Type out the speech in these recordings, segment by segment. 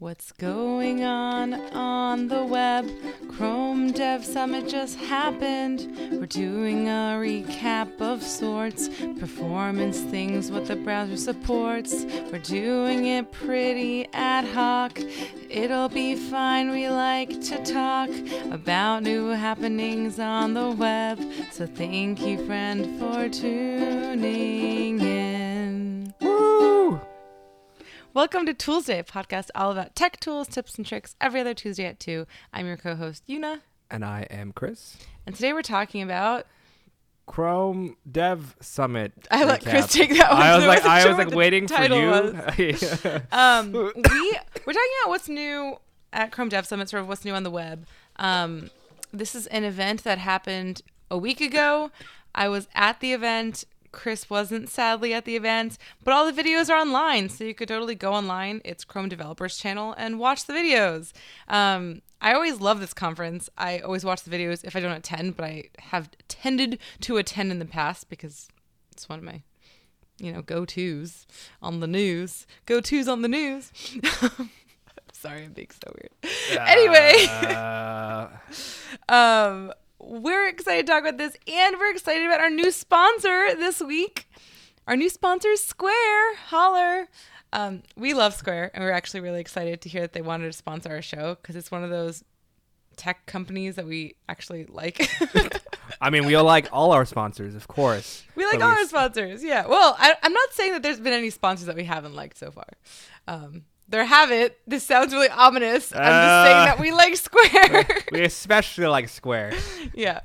What's going on on the web? Chrome Dev Summit just happened. We're doing a recap of sorts, performance things, what the browser supports. We're doing it pretty ad hoc. It'll be fine. We like to talk about new happenings on the web. So thank you, friend, for tuning Welcome to Toolsday, a podcast all about tech tools, tips, and tricks every other Tuesday at 2. I'm your co host, Una, And I am Chris. and today we're talking about. Chrome Dev Summit. I let recap. Chris take that one. I was like, I was like waiting for you. Um, we we're talking about what's new at Chrome Dev Summit, sort of what's new on the web. Um, this is an event that happened a week ago. I was at the event. Chris wasn't sadly at the event, but all the videos are online, so you could totally go online. It's Chrome Developers Channel and watch the videos. Um, I always love this conference. I always watch the videos if I don't attend, but I have tended to attend in the past because it's one of my you know, go tos on the news. Go tos on the news. Sorry, I'm being so weird. Anyway, Uh, um, we're excited to talk about this, and we're excited about our new sponsor this week. Our new sponsor is Square. Holler. Um, we love Square, and we're actually really excited to hear that they wanted to sponsor our show because it's one of those tech companies that we actually like. I mean, we all like all our sponsors, of course. We like all our sponsors. Yeah. Well, I, I'm not saying that there's been any sponsors that we haven't liked so far. Um, there have it. This sounds really ominous. I'm just saying Uh. that we like Square. We especially like Square. yeah.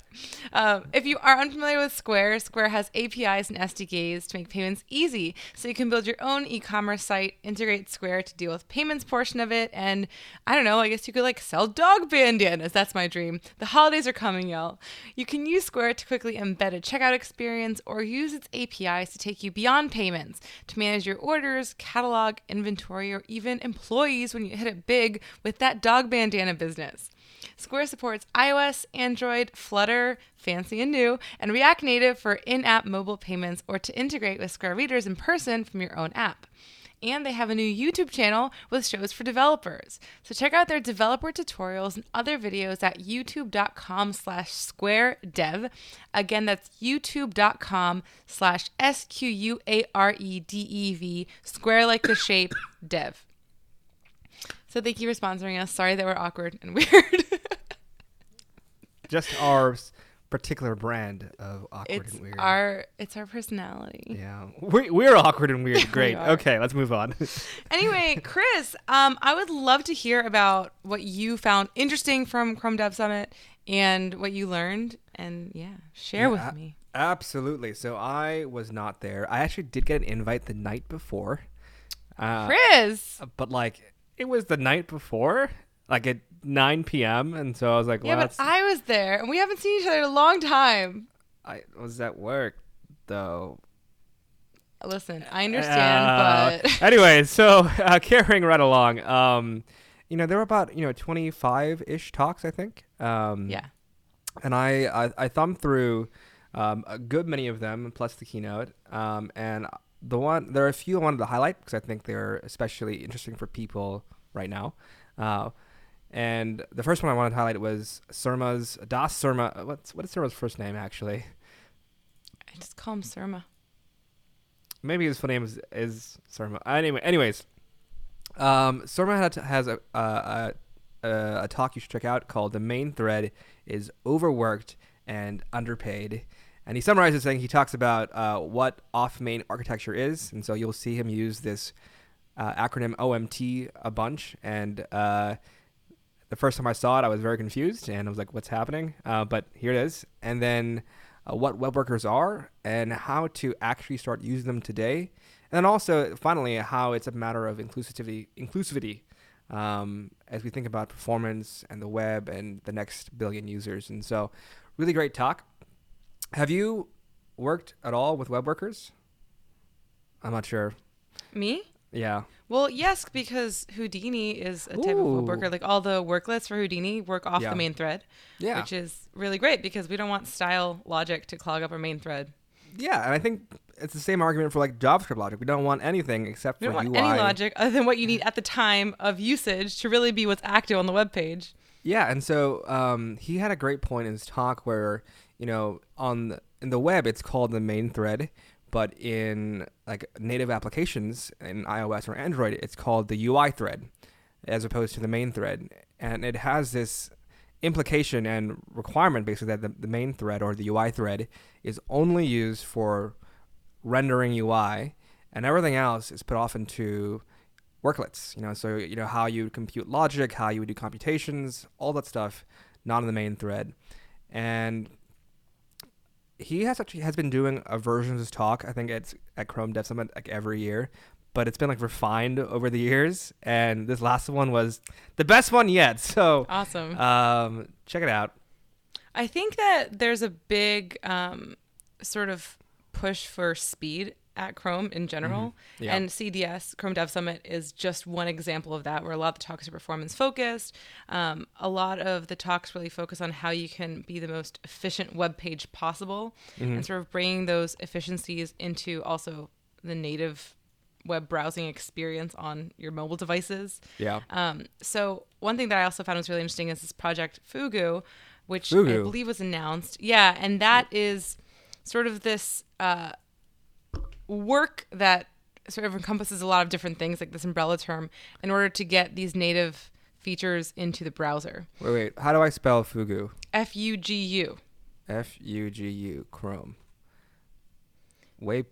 Um, if you are unfamiliar with Square, Square has APIs and SDKs to make payments easy. So you can build your own e commerce site, integrate Square to deal with payments portion of it, and I don't know, I guess you could like sell dog bandanas. That's my dream. The holidays are coming, y'all. You can use Square to quickly embed a checkout experience or use its APIs to take you beyond payments to manage your orders, catalog, inventory, or even employees when you hit it big with that dog bandana business. Square supports iOS, Android, Flutter, fancy and new, and React Native for in app mobile payments or to integrate with Square readers in person from your own app. And they have a new YouTube channel with shows for developers. So check out their developer tutorials and other videos at youtube.com slash square dev. Again, that's youtube.com slash S-Q-U-A-R-E-D-E-V, square like the shape, dev. So thank you for sponsoring us. Sorry that we're awkward and weird. Just our particular brand of awkward it's and weird. our it's our personality. yeah, we, we're awkward and weird. Great. are. okay, let's move on. Anyway, Chris, um, I would love to hear about what you found interesting from Chrome Dev Summit and what you learned, and yeah, share Yeah, with me. Absolutely. So I was not there. I actually did get an invite the night before. Uh, Chris, but like it was the night before, like at 9 p.m. And so I was like, yeah, but that's, I was there, and we haven't seen each other in a long time. I was at work though. Listen, I understand, Uh, but anyway, so uh, carrying right along, um, you know, there were about you know 25 ish talks, I think. Um, yeah, and I, I I thumbed through um, a good many of them, plus the keynote. Um, and the one there are a few I wanted to highlight because I think they're especially interesting for people right now. Uh, and the first one I wanted to highlight was Surma's Das Surma. What's what is Surma's first name actually? I just call him Surma. Maybe his full name is, is Surma. Anyway, anyways, um, Surma had, has a, a, a, a talk you should check out called "The Main Thread is Overworked and Underpaid," and he summarizes saying he talks about uh, what off-main architecture is, and so you'll see him use this uh, acronym OMT a bunch, and uh, the first time I saw it, I was very confused, and I was like, "What's happening?" Uh, but here it is, and then uh, what web workers are and how to actually start using them today, and then also finally how it's a matter of inclusivity, inclusivity, um, as we think about performance and the web and the next billion users. And so, really great talk. Have you worked at all with web workers? I'm not sure. Me? Yeah. Well, yes, because Houdini is a type of web worker. Like all the worklets for Houdini work off Yeah. the main thread, Yeah. which is really great because we don't want style logic to clog up our main thread. Yeah, and I think it's the same argument for like JavaScript logic. We don't want anything except We don't want UI. any logic other than what you need at the time of usage to really be what's active on the web page. Yeah, and so um, he had a great point in his talk where you know on the, in the web it's called the main thread, but in like native applications in iOS or Android it's called the UI thread, as opposed to the main thread, and it has this implication and requirement basically that the, the main thread or the UI thread is only used for rendering UI, and everything else is put off into worklets. You know, so you know how you compute logic, how you would do computations, all that stuff, not in the main thread. And he has actually has been doing a version of his talk. I think it's at Chrome Dev Summit like every year, but it's been like refined over the years. And this last one was the best one yet. So Awesome. um, check it out. I think that there's a big um, sort of push for speed at Chrome in general. Mm-hmm. Yeah. And CDS, Chrome Dev Summit, is just one example of that, where a lot of the talks are performance focused. Um, a lot of the talks really focus on how you can be the most efficient web page possible Mm-hmm. and sort of bringing those efficiencies into also the native web browsing experience on your mobile devices. Yeah. Um, so one thing that I also found was really interesting is this project Fugu, which I believe was announced. Yeah, and that is sort of this uh, work that sort of encompasses a lot of different things, like this umbrella term, in order to get these native features into the browser. Wait, wait. How do I spell Fugu? F U G U. F U G U Chrome. Web.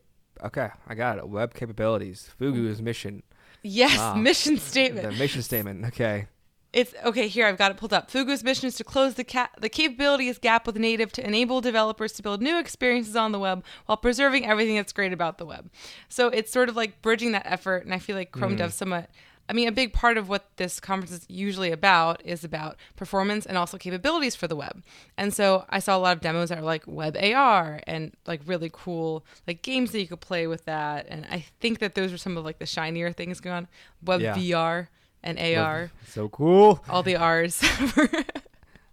Okay, I got it. Web capabilities. Fugu's mission. Yes, Wow. mission The statement. mission statement. Okay. It's okay. Here, I've got it pulled up. Fugu's mission is to close the ca- the capabilities gap with native to enable developers to build new experiences on the web while preserving everything that's great about the web. So it's sort of like bridging that effort, and I feel like Chrome mm. Dev Summit. I mean, a big part of what this conference is usually about is about performance and also capabilities for the web. And so I saw a lot of demos that are like web AR and like really cool like games that you could play with that. And I think that those are some of like the shinier things going on. Web Yeah. VR and AR So cool. all the R's.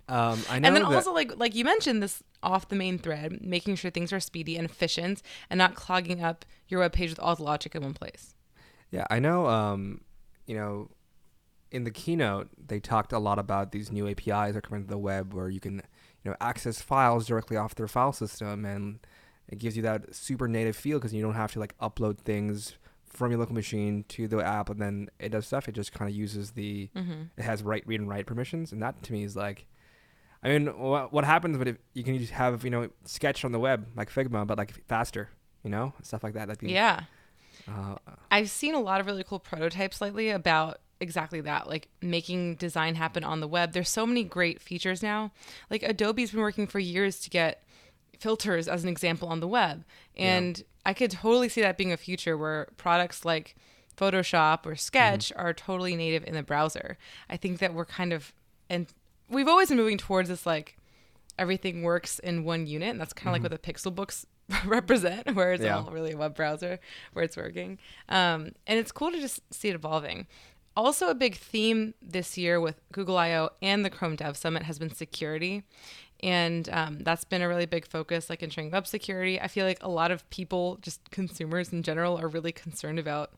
Um, I know and then that- also like like you mentioned this off the main thread, making sure things are speedy and efficient and not clogging up your web page with all the logic in one place. Yeah, I know. Um, you know, in the keynote, they talked a lot about these new APIs that are coming to the web, where you can, you know, access files directly off their file system, and it gives you that super native feel because you don't have to like upload things from your local machine to the app, and then it does stuff. It just kind of uses the, Mm-hmm. it has write, read, and write permissions, and that to me is like. I mean, what, what happens But if you can just have you know Sketch on the web like Figma, but like faster, you know, stuff like that. That'd be Yeah. Uh, I've seen a lot of really cool prototypes lately about exactly that, like making design happen on the web. There's so many great features now. Like Adobe's been working for years to get filters as an example on the web. And I could totally see that being a future where products like Photoshop or Sketch are totally native in the browser. I think that we're kind of and we've always been moving towards this like everything works in one unit, and that's kind of like what the Pixel books represent, where it's Yeah. all really a web browser where it's working. Um, and it's cool to just see it evolving. Also, a big theme this year with Google I/O and the Chrome Dev Summit has been security, and um, that's been a really big focus, like ensuring web security. I feel like a lot of people, just consumers in general, are really concerned about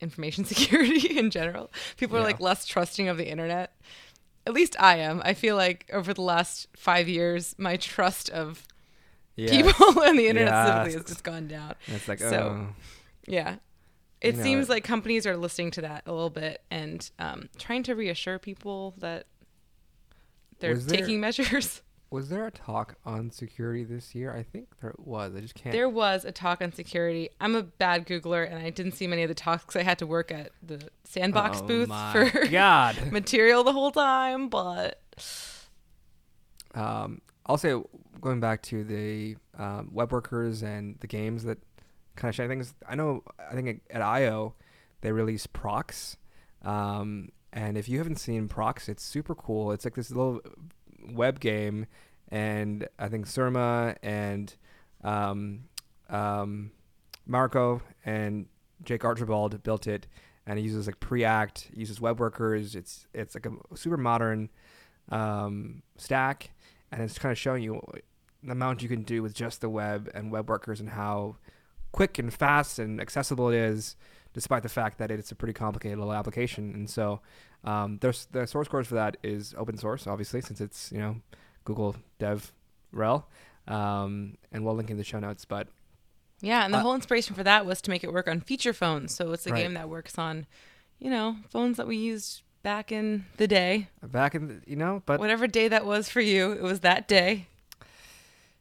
information security in general. People are like less trusting of the internet. At least I am. I feel like over the last five years, my trust of yeah, people and the internet specifically has just gone down. It's like, So, oh. Yeah. It You know, seems it- like companies are listening to that a little bit and um, trying to reassure people that they're there- taking measures. Was there a talk on security this year? I think there was. I just can't. There was a talk on security. I'm a bad Googler and I didn't see many of the talks 'cause I had to work at the sandbox Oh booth for God. material the whole time, but um, I'll say, going back to the um, web workers and the games that kind of shine things. I know. I think at I/O they release PROXX, um, and if you haven't seen PROXX, it's super cool. It's like this little web game, and I think Surma and um, um, Mariko and Jake Archibald built it, and it uses like Preact, uses web workers. It's it's like a super modern um, stack, and it's kind of showing you the amount you can do with just the web and web workers and how quick and fast and accessible it is, despite the fact that it's a pretty complicated little application. And so, um, there's the source code for that is open source, obviously, since it's you know Google Dev Rel, um, and we'll link in the show notes. But Yeah, and the Uh, whole inspiration for that was to make it work on feature phones. So it's a Right. game that works on, you know, phones that we used back in the day. back in the, you know, but Whatever day that was for you, it was that day.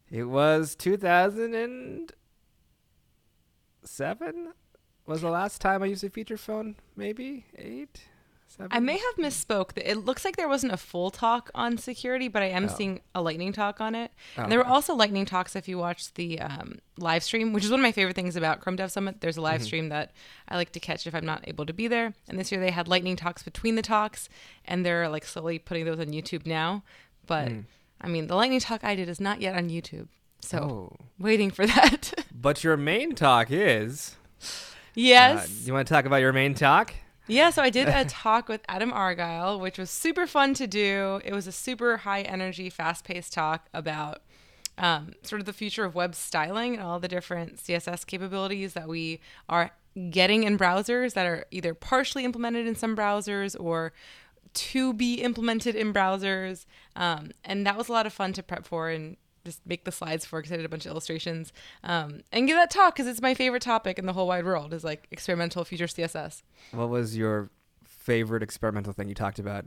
it was 2007 was the last time I used a feature phone. Maybe eight, seven. I may have misspoke. It looks like there wasn't a full talk on security, but I am Oh. seeing a lightning talk on it. Oh, and there were also lightning talks if you watch the um, live stream, which is one of my favorite things about Chrome Dev Summit. There's a live Mm-hmm. stream that I like to catch if I'm not able to be there. And this year they had lightning talks between the talks, and they're like slowly putting those on YouTube now. But Mm. I mean, the lightning talk I did is not yet on YouTube, so Oh. waiting for that. But your main talk is. Yes. Uh, you want to talk about your main talk? Yeah, so I did a talk with Adam Argyle, which was super fun to do. It was a super high energy, fast paced talk about um, sort of the future of web styling and all the different CSS capabilities that we are getting in browsers that are either partially implemented in some browsers or to be implemented in browsers. Um, and that was a lot of fun to prep for and just make the slides for because I did a bunch of illustrations um, and give that talk because it's my favorite topic in the whole wide world is like experimental future CSS. What was your favorite experimental thing you talked about?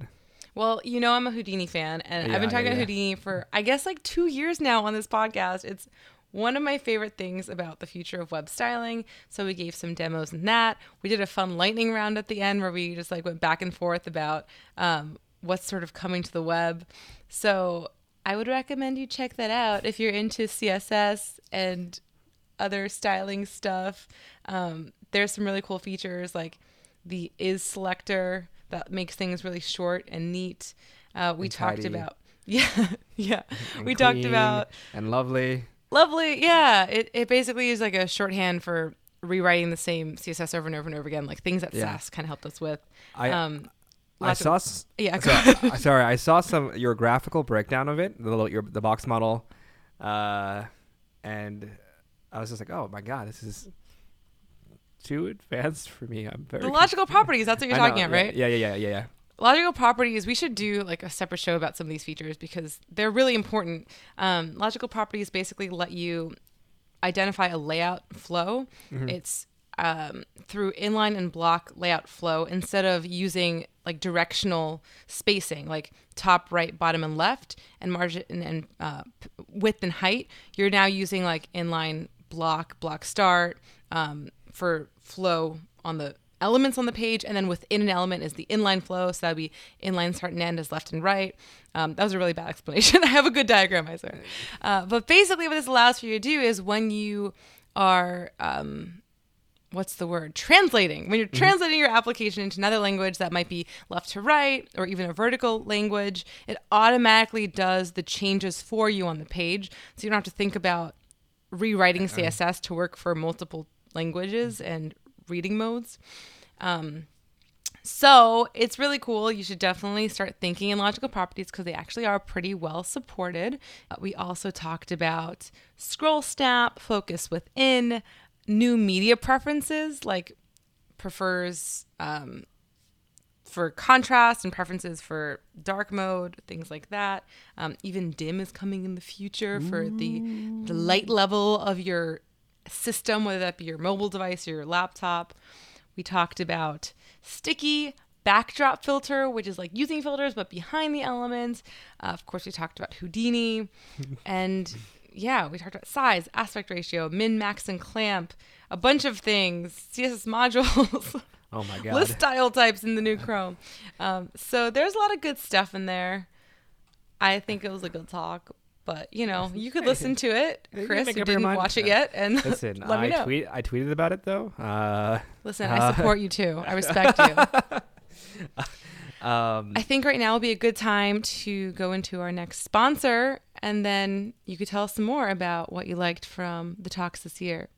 Well, you know I'm a Houdini fan, and Yeah, I've been yeah, talking about yeah. Houdini for I guess like two years now on this podcast. It's one of my favorite things about the future of web styling. So we gave some demos in that. We did a fun lightning round at the end where we just like went back and forth about um, what's sort of coming to the web. So I would recommend you check that out if you're into CSS and other styling stuff. Um, there's some really cool features like the is selector that makes things really short and neat. Uh, we And talked tidy. about yeah yeah And we talked about and lovely. lovely yeah it, it basically is like a shorthand for rewriting the same css over and over and over again like things that Yeah. Sass kind of helped us with I um I lots of- saw. s- yeah sorry. I- saw some your graphical breakdown of it, the little your the box model, uh, and I was just like, oh my god, this is too advanced for me. I'm very the logical properties that's what you're I know, talking about yeah, right Yeah, yeah, yeah, yeah, yeah. logical properties we should do like a separate show about some of these features because they're really important um, logical properties basically let you identify a layout flow Mm-hmm. it's um, through inline and block layout flow instead of using like directional spacing like top right bottom and left and margin and, uh, width and height. You're now using like inline block block start um, for flow on the elements on the page and then within an element is the inline flow so that would be inline start and end as left and right. Um, that was a really bad explanation. I have a good diagram i swear. Uh, but basically what this allows for you to do is when you are um, what's the word? Translating. When you're translating your application into another language that might be left to right or even a vertical language it automatically does the changes for you on the page. So you don't have to think about rewriting css to work for multiple languages and reading modes. Um, so it's really cool. You should definitely start thinking in logical properties because they actually are pretty well supported. Uh, we also talked about scroll snap, focus within, new media preferences like prefers um, for contrast and preferences for dark mode, things like that. Um, even dim is coming in the future for the the light level of your system, whether that be your mobile device or your laptop. We talked about sticky backdrop filter, which is like using filters but behind the elements. Uh, of course, we talked about Houdini, and yeah, we talked about size, aspect ratio, min, max, and clamp, a bunch of things, CSS modules. Oh my god. list style types in the new Chrome. Um, so there's a lot of good stuff in there. I think it was a good talk, but you know, you could listen to it, Chris. make You up your didn't watch it yet, and Listen, let I me know. tweet I tweeted about it though. Uh, Listen, Uh, I support you too. I respect you. um, I think right now would be a good time to go into our next sponsor, and then you could tell us some more about what you liked from the talks this year.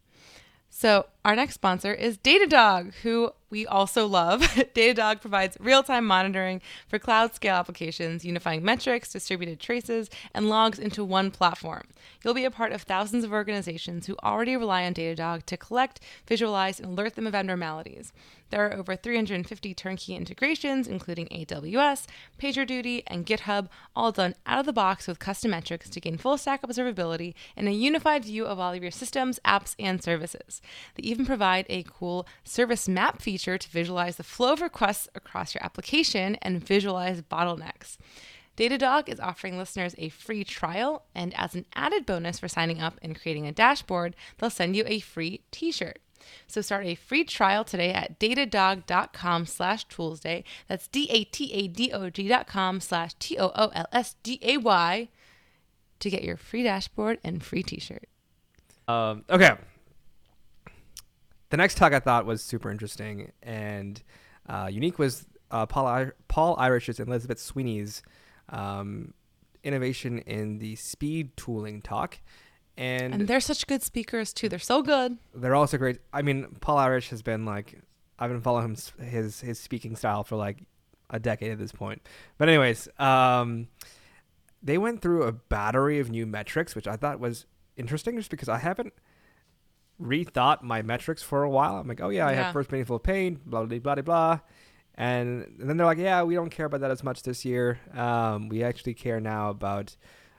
So, our next sponsor is Datadog, who we also love. Datadog provides real time monitoring for cloud scale applications, unifying metrics, distributed traces, and logs into one platform. You'll be a part of thousands of organizations who already rely on Datadog to collect, visualize, and alert them of abnormalities. There are over 350 turnkey integrations, including AWS, PagerDuty, and GitHub, all done out of the box with custom metrics to gain full stack observability and a unified view of all of your systems, apps, and services. They even provide a cool service map feature to visualize the flow of requests across your application and visualize bottlenecks. Datadog is offering listeners a free trial, and as an added bonus for signing up and creating a dashboard, they'll send you a free t-shirt. So start a free trial today at datadog.com slash toolsday. That's D-A-T-A-D-O-G dot com slash T-O-O-L-S-D-A-Y to get your free dashboard and free t-shirt. Um, okay. The next talk I thought was super interesting and uh, unique was uh, Paul, I- Paul Irish's and Elizabeth Sweeney's um, innovation in the speed tooling talk. And, And they're such good speakers too. They're so good. they're also great. I mean, Paul Irish has been like, I've been following him, his his speaking style for like a decade at this point. But anyways, um, they went through a battery of new metrics, which I thought was interesting, just because I haven't rethought my metrics for a while. I'm like, oh yeah, I Yeah. have first meaningful paint, blah blah blah blah blah. And then they're like, yeah, we don't care about that as much this year. Um, we actually care now about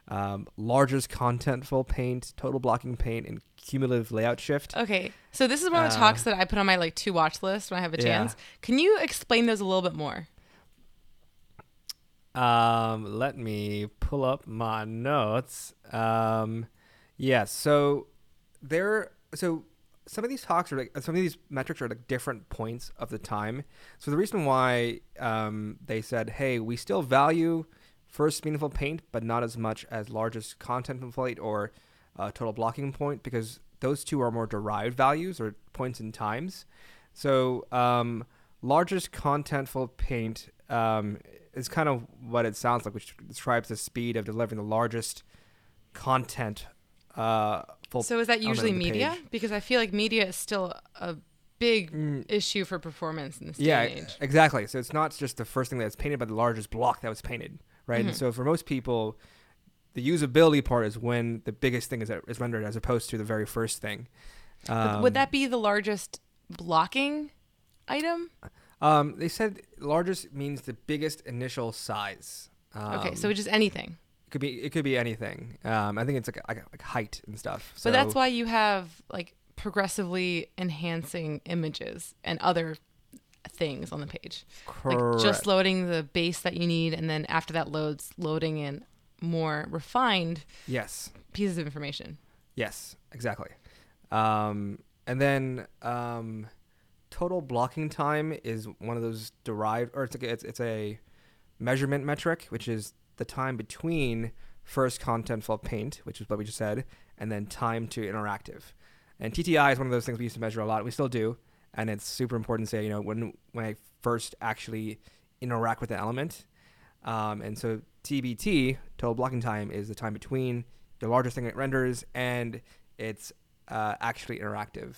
um, largest contentful paint, total blocking paint, and cumulative layout shift. Okay. So this is one of the Uh, talks that I put on my like to watch list when I have a Yeah. chance. Can you explain those a little bit more? Um, let me pull up my notes. Um, yeah, so there, so some of these talks are like some of these metrics are like different points of the time. So the reason why um, they said, hey, we still value first meaningful paint, but not as much as largest contentful paint or uh, total blocking point, because those two are more derived values or points in times. So um, largest contentful paint um, is kind of what it sounds like, which describes the speed of delivering the largest content. Uh, full So is that usually media? page. Because I feel like media is still a big Mm, issue for performance in this day yeah, and age. exactly. So it's not just the first thing that's painted, but the largest block that was painted, right? Mhm. And so for most people, the usability part is when the biggest thing is, is rendered, as opposed to the very first thing. Um, would that be the largest blocking item? Um, they said largest means the biggest initial size. Um, okay, so just anything. Could be it could be anything. Um, I think it's like like, like height and stuff. So but that's why you have like progressively enhancing images and other things on the page. Like just loading the base that you need and then after that loads loading in more refined yes, pieces of information. yes, exactly. Um, and then um, total blocking time is one of those derived, or it's like it's it's a measurement metric, which is the time between first contentful paint, which is what we just said, and then time to interactive. And TTI is one of those things we used to measure a lot. We still do, and it's super important to say, you know, when when I first actually interact with the element. Um, and so TBT, total blocking time, is the time between the largest thing it renders and it's uh, actually interactive.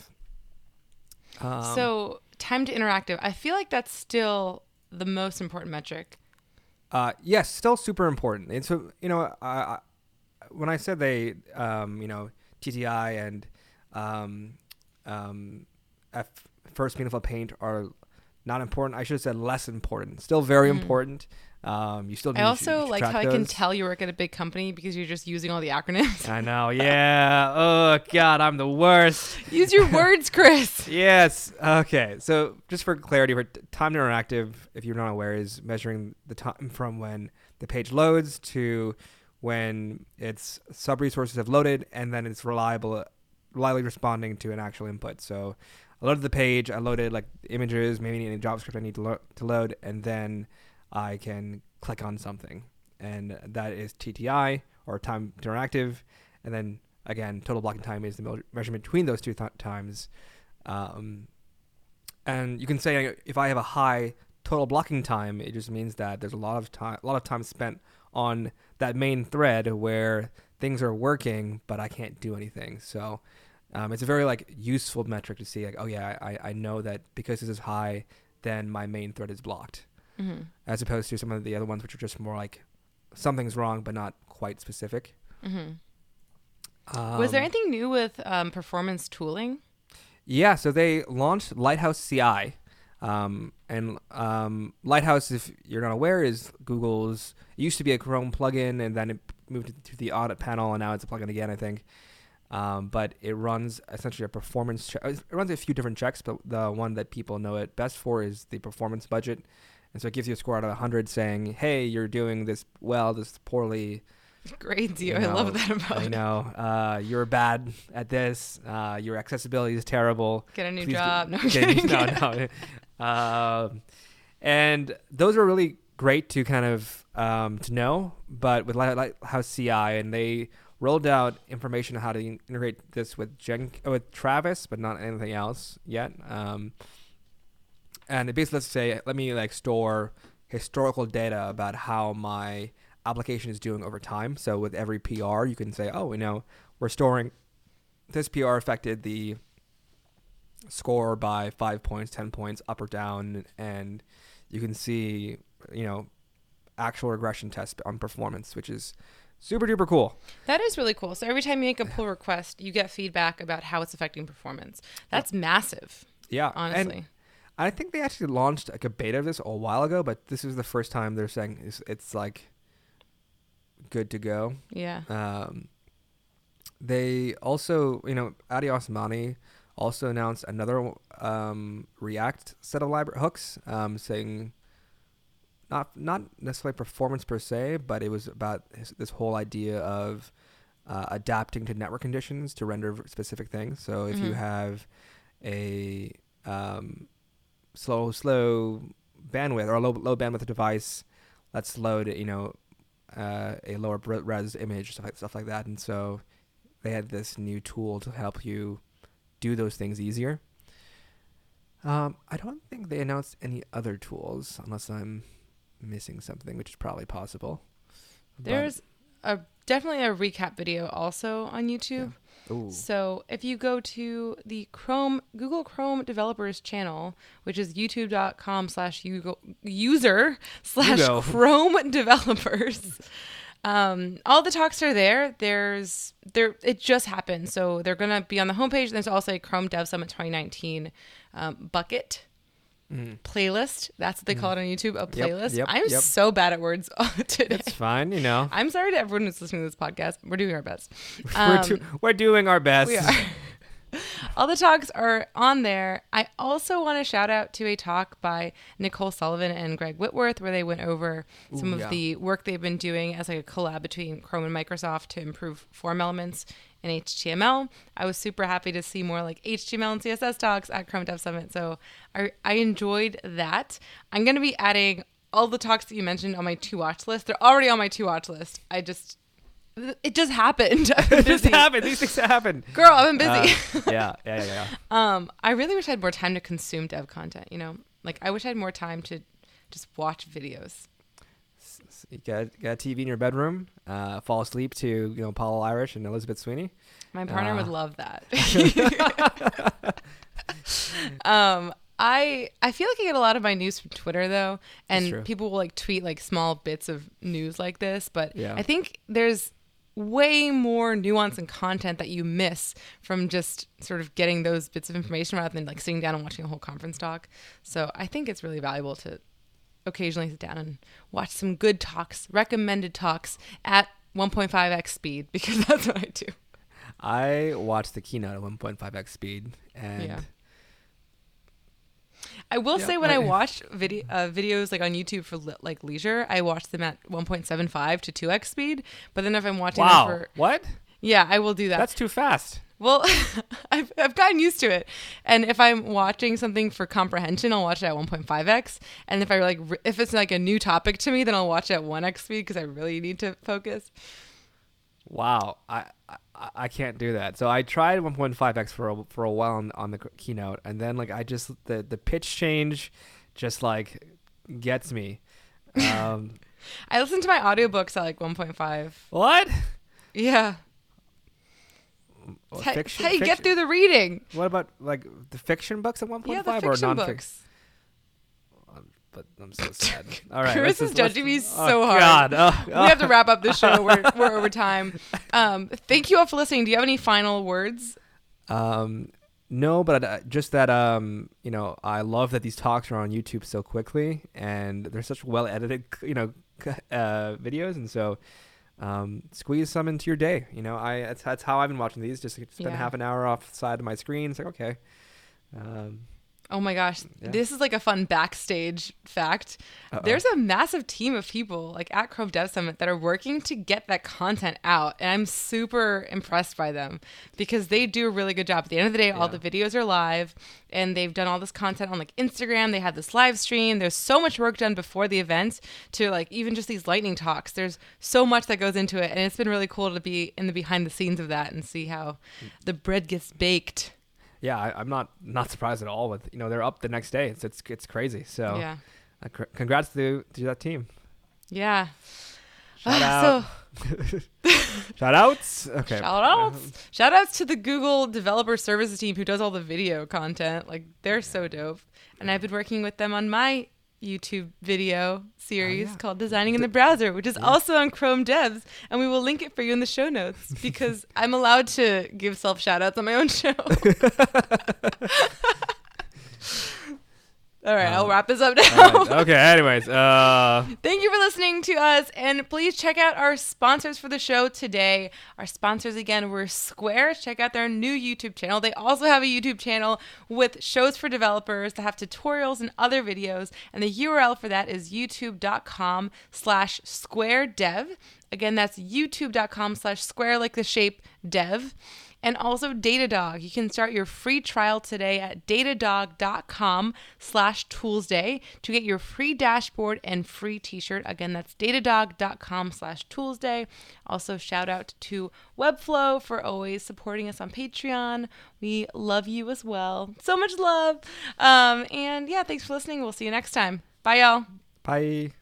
Um, so time to interactive. I feel like that's still the most important metric. Uh, yes, still super important. And so, you know, I, I, when I said they, um, you know, TTI and um, um, F, first meaningful paint are not important. I should have said less important. Still very Mhm. important. Um, you still. I also like how I can tell you work at a big company because you're just using all the acronyms. I know. Yeah. oh God, I'm the worst. Use your words, Chris. Yes. Okay. So just for clarity, for time to interactive, if you're not aware, is measuring the time from when the page loads to when its sub resources have loaded, and then it's reliable, reliably responding to an actual input. So I loaded the page, I loaded like images, maybe any JavaScript I need to, lo- to load, and then I can click on something, and that is TTI or time interactive, and then again, total blocking time is the measurement between those two th- times. Um, and you can say if I have a high total blocking time, it just means that there's a lot of time, a lot of time spent on that main thread where things are working, but I can't do anything. So Um, it's a very like useful metric to see like oh yeah I, I know that because this is high then my main thread is blocked Mm-hmm. as opposed to some of the other ones which are just more like something's wrong but not quite specific. Mm-hmm. Was there Um, anything new with um, performance tooling? Yeah, so they launched Lighthouse CI. Um, and um, Lighthouse, if you're not aware, is Google's. It used to be a Chrome plugin, and then it moved to the audit panel, and now it's a plugin again, I think. Um, but it runs essentially a performance check. It runs a few different checks, but the one that people know it best for is the performance budget. And so it gives you a score out of 100 saying, hey, you're doing this well, this poorly. Grades you. you I love that about You it. know, uh, you're bad at this. Uh, your accessibility is terrible. Get a new Please job. No, Get- no, no. Um, and those are really great to kind of um, to know. But with Light- Lighthouse CI, and they rolled out information on how to integrate this with uh, with Travis, but not anything else yet. Um, and it basically let's say let me like store historical data about how my application is doing over time. So with every PR, you can say, oh, you know, we're storing this PR affected the score by five points, ten points, up or down, and you can see, you know, actual regression tests on performance, which is super duper cool. That is really cool. So every time you make a pull request, you get feedback about how it's affecting performance. That's massive, Yeah, honestly. And I think they actually launched like a beta of this a while ago, but this is the first time they're saying it's, it's like good to go. yeah. Um, they also, you know, Addy Osmani also announced another um, React set of library hooks, um, saying not not necessarily performance per se, but it was about his, this whole idea of uh, adapting to network conditions to render specific things. So if you Mhm. have a um, slow slow bandwidth or a low low bandwidth device, let's load you know uh, a lower res image stuff like stuff like that, and so they had this new tool to help you do those things easier. Um, I don't think they announced any other tools, unless I'm missing something, which is probably possible. But- There's a definitely a recap video also on YouTube. Ooh. So if you go to the Chrome Google Chrome developers channel, which is youtube.com slash user slash. Chrome developers, um, all the talks are there. There's there it just happened. So they're gonna be on the homepage. There's also a Chrome Dev Summit 2019 um, bucket Mhm. playlist. That's what they call it on YouTube, a playlist. yep, I'm yep. so bad at words today. It's fine, you know. I'm sorry to everyone who's listening to this podcast. We're doing our best. we're, Um, do- we're doing our best. we are. All the talks are on there. I also want to shout out to a talk by Nicole Sullivan and Greg Whitworth where they went over some Ooh, of yeah. the work they've been doing as like a collab between Chrome and Microsoft to improve form elements in HTML. I was super happy to see more like HTML and CSS talks at Chrome Dev Summit. So I, I enjoyed that. I'm going to be adding all the talks that you mentioned on my to watch list. They're already on my to watch list. I just, it just happened. This busy. happened. These things happen. Girl, I've been busy. Uh, yeah, yeah, yeah, yeah. Um, I really wish I had more time to consume dev content. You know, like I wish I had more time to just watch videos. S- s- You got, got a TV in your bedroom. Uh, fall asleep to you know Paul Irish and Elizabeth Sweeney. My partner Uh. would love that. um, I I feel like I get a lot of my news from Twitter though, and people will like tweet like small bits of news like this. But Yeah. I think there's way more nuance and content that you miss from just sort of getting those bits of information rather than like sitting down and watching a whole conference talk. So I think it's really valuable to occasionally sit down and watch some good talks, recommended talks at 1.5x speed because that's what I do. I watched the keynote at 1.5x speed, and Yeah. I will Yeah, say when I, I- watch video uh, videos like on YouTube for li- like leisure, I watch them at 1.75 to 2x speed. But then if I'm watching wow, them for what? yeah, I will do that. That's too fast. Well, I've I've gotten used to it. And if I'm watching something for comprehension, I'll watch it at 1.5x. And if I like if it's like a new topic to me, then I'll watch it at 1x speed because I really need to focus. Wow, I, I I can't do that. So I tried 1.5x for a, for a while on, on the keynote, and then like I just the the pitch change, just like gets me. Um, I listen to my audiobooks at like 1.5. what? Yeah. Well, It's how- it's fiction- how you get through the reading. What about like the fiction books at one point Yeah, the five or fiction non books. But I'm so sad. All right, Chris is judging me oh, so hard. God, oh, we have to oh. wrap up the show. We're, we're over time. Um, thank you all for listening. Do you have any final words? Um, no, but uh, just that um, you know, I love that these talks are on YouTube so quickly, and they're such well edited, you know, uh, videos, and so um, squeeze some into your day. You know, I that's, that's how I've been watching these. Just spend Yeah. half an hour off the side of my screen. It's like okay. Um, Oh my gosh, Yeah. this is like a fun backstage fact. Uh-oh. There's a massive team of people like at Chrome Dev Summit that are working to get that content out, and I'm super impressed by them because they do a really good job. At the end of the day, all the videos are live, and they've done all this content on like Instagram. They had this live stream. There's so much work done before the event to like even just these lightning talks. There's so much that goes into it, and it's been really cool to be in the behind the scenes of that and see how the bread gets baked. Yeah, I, I'm not not surprised at all. With you know, they're up the next day. It's it's it's crazy. So Yeah, uh, cr- congrats to to that team. yeah. Shout out. Shout outs. Okay. Shout outs. Shout outs to the Google developer services team who does all the video content. Like they're so dope. And I've been working with them on my YouTube video series Oh, yeah. called Designing in the Browser, which is also on Chrome Devs. And we will link it for you in the show notes because I'm allowed to give self shout outs on my own show. All right, I'll Um, wrap this up now. Right, Okay. Anyways, uh, Thank you for listening to us, and please check out our sponsors for the show today. Our sponsors again were Square. Check out their new YouTube channel. They also have a YouTube channel with shows for developers that have tutorials and other videos, and the URL for that is youtube.com slash square dev. Again, that's youtube.com slash square like the shape dev. And also Datadog. You can start your free trial today at datadog.com slash toolsday to get your free dashboard and free t-shirt. Again, that's datadog.com slash toolsday. Also, shout out to Webflow for always supporting us on Patreon. We love you as well. So much love. Um, and yeah, thanks for listening. We'll see you next time. Bye, y'all. bye.